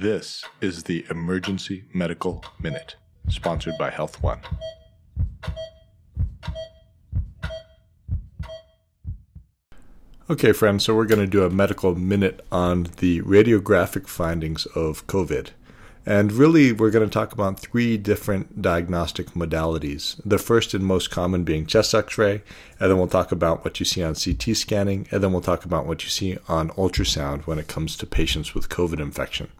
This is the Emergency Medical Minute, sponsored by Health One. Okay, friends, so we're going to do a medical minute on the radiographic findings of COVID. And really, we're going to talk about three different diagnostic modalities. The first and most common being chest x ray, and then we'll talk about what you see on CT scanning, and then we'll talk about what you see on ultrasound when it comes to patients with COVID infection.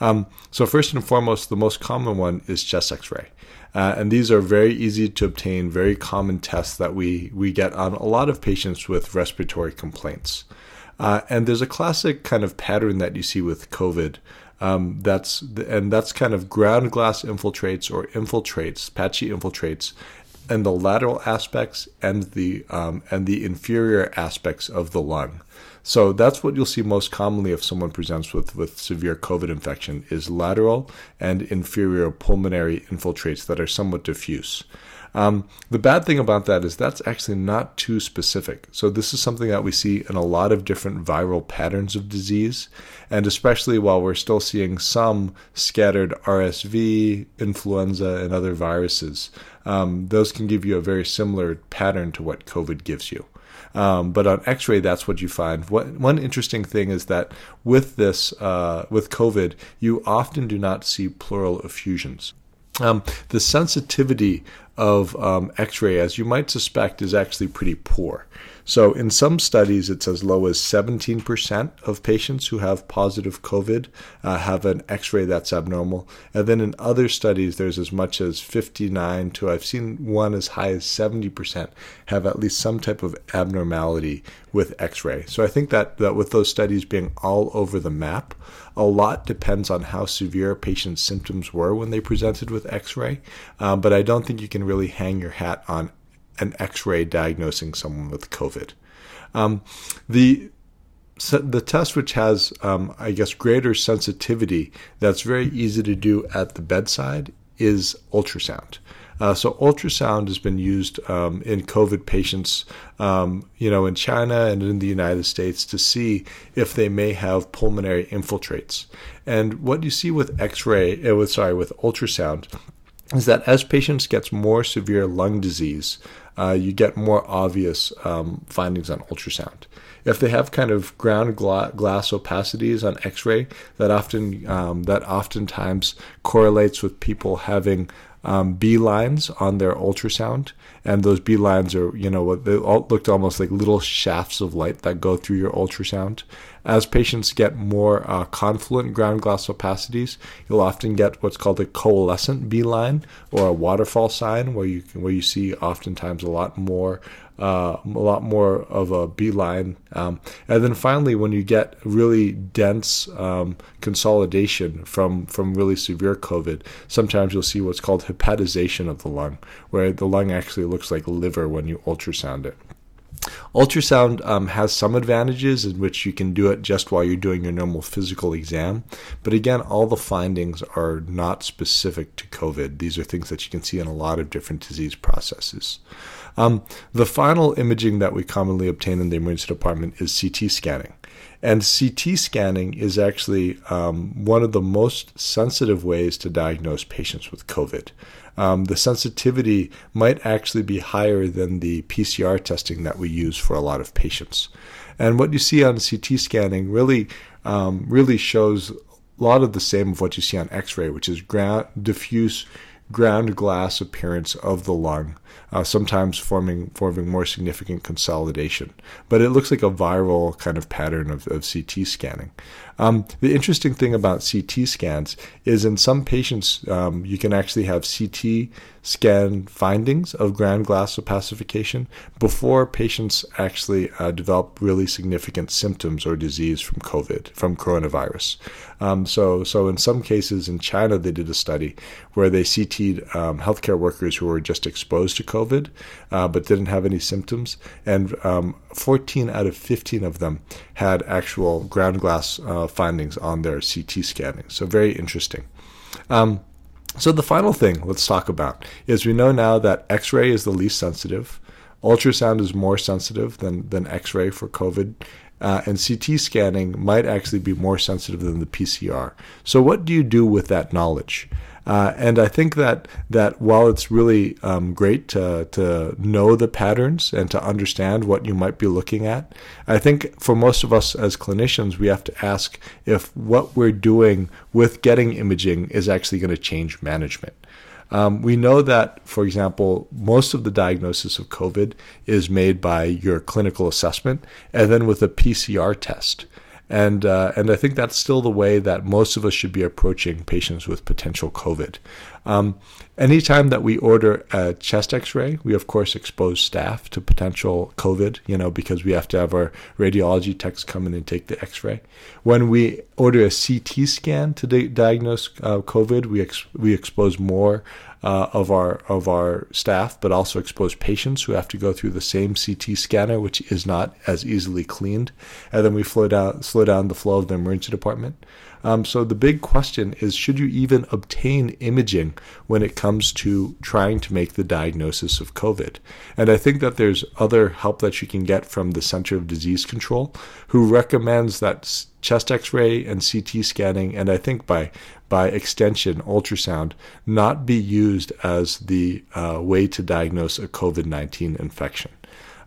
Um, so, first and foremost, the most common one is chest x ray. Uh, and these are very easy to obtain, very common tests that we, we get on a lot of patients with respiratory complaints. Uh, and there's a classic kind of pattern that you see with COVID um, that's and that's kind of ground glass infiltrates or infiltrates, patchy infiltrates, and the lateral aspects and the um, and the inferior aspects of the lung. So that's what you'll see most commonly if someone presents with, with severe COVID infection is lateral and inferior pulmonary infiltrates that are somewhat diffuse. Um, the bad thing about that is that's actually not too specific. So, this is something that we see in a lot of different viral patterns of disease. And especially while we're still seeing some scattered RSV, influenza, and other viruses, um, those can give you a very similar pattern to what COVID gives you. Um, but on X-ray, that's what you find. What, one interesting thing is that with this, uh, with COVID, you often do not see pleural effusions. Um, the sensitivity of um, X ray, as you might suspect, is actually pretty poor. So, in some studies, it's as low as 17% of patients who have positive COVID uh, have an x ray that's abnormal. And then in other studies, there's as much as 59 to I've seen one as high as 70% have at least some type of abnormality with x ray. So, I think that, that with those studies being all over the map, a lot depends on how severe patient's symptoms were when they presented with x ray. Um, but I don't think you can really hang your hat on an X-ray diagnosing someone with COVID. Um, the the test which has, um, I guess, greater sensitivity that's very easy to do at the bedside is ultrasound. Uh, so ultrasound has been used um, in COVID patients, um, you know, in China and in the United States to see if they may have pulmonary infiltrates. And what you see with X-ray, uh, with sorry, with ultrasound, is that as patients get more severe lung disease, uh, you get more obvious um, findings on ultrasound. If they have kind of ground gla- glass opacities on X-ray, that often um, that oftentimes correlates with people having um, B lines on their ultrasound, and those B lines are, you know, they all looked almost like little shafts of light that go through your ultrasound. As patients get more uh, confluent ground glass opacities, you'll often get what's called a coalescent B line or a waterfall sign, where you where you see oftentimes a lot more uh, a lot more of a B line. Um, and then finally, when you get really dense um, consolidation from, from really severe COVID, sometimes you'll see what's called hepatization of the lung, where the lung actually looks like liver when you ultrasound it. Ultrasound um, has some advantages in which you can do it just while you're doing your normal physical exam. But again, all the findings are not specific to COVID. These are things that you can see in a lot of different disease processes. Um, the final imaging that we commonly obtain in the emergency department is CT scanning. And CT scanning is actually um, one of the most sensitive ways to diagnose patients with COVID. Um, the sensitivity might actually be higher than the PCR testing that we use for a lot of patients. And what you see on CT scanning really, um, really shows a lot of the same of what you see on X-ray, which is ground, diffuse ground glass appearance of the lung, uh, sometimes forming forming more significant consolidation. But it looks like a viral kind of pattern of, of CT scanning. Um, the interesting thing about CT scans is in some patients, um, you can actually have CT scan findings of ground glass opacification before patients actually uh, develop really significant symptoms or disease from COVID, from coronavirus. Um, so, so in some cases in China, they did a study where they CT'd um, healthcare workers who were just exposed to COVID uh, but didn't have any symptoms, and um, 14 out of 15 of them had actual ground glass uh, findings on their CT scanning. So very interesting. Um, so the final thing let's talk about is we know now that X-ray is the least sensitive. Ultrasound is more sensitive than, than X-ray for COVID. uh, and CT scanning might actually be more sensitive than the PCR. So, what do you do with that knowledge? Uh, and I think that that while it's really um, great to to know the patterns and to understand what you might be looking at, I think for most of us as clinicians, we have to ask if what we're doing with getting imaging is actually going to change management. Um, we know that, for example, most of the diagnosis of COVID is made by your clinical assessment and then with a PCR test. And, uh, and I think that's still the way that most of us should be approaching patients with potential COVID. Um, anytime that we order a chest x-ray, we of course expose staff to potential COVID, you know, because we have to have our radiology techs come in and take the x-ray. When we order a CT scan to di- diagnose uh, COVID, we, ex- we expose more uh, of our of our staff, but also expose patients who have to go through the same CT scanner, which is not as easily cleaned, and then we slow down slow down the flow of the emergency department. Um, so the big question is should you even obtain imaging when it comes to trying to make the diagnosis of COVID? And I think that there's other help that you can get from the Center of Disease Control, who recommends that chest x-ray and CT scanning, and I think by by extension ultrasound, not be used as the uh, way to diagnose a COVID-19 infection.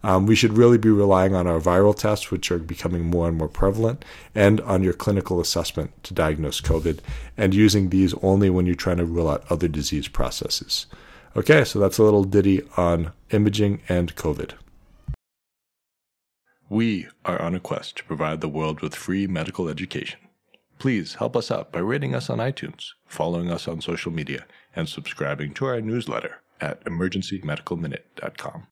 Um, we should really be relying on our viral tests, which are becoming more and more prevalent, and on your clinical assessment to diagnose COVID, and using these only when you're trying to rule out other disease processes. Okay, so that's a little ditty on imaging and COVID. We are on a quest to provide the world with free medical education. Please help us out by rating us on iTunes, following us on social media, and subscribing to our newsletter at emergencymedicalminute.com.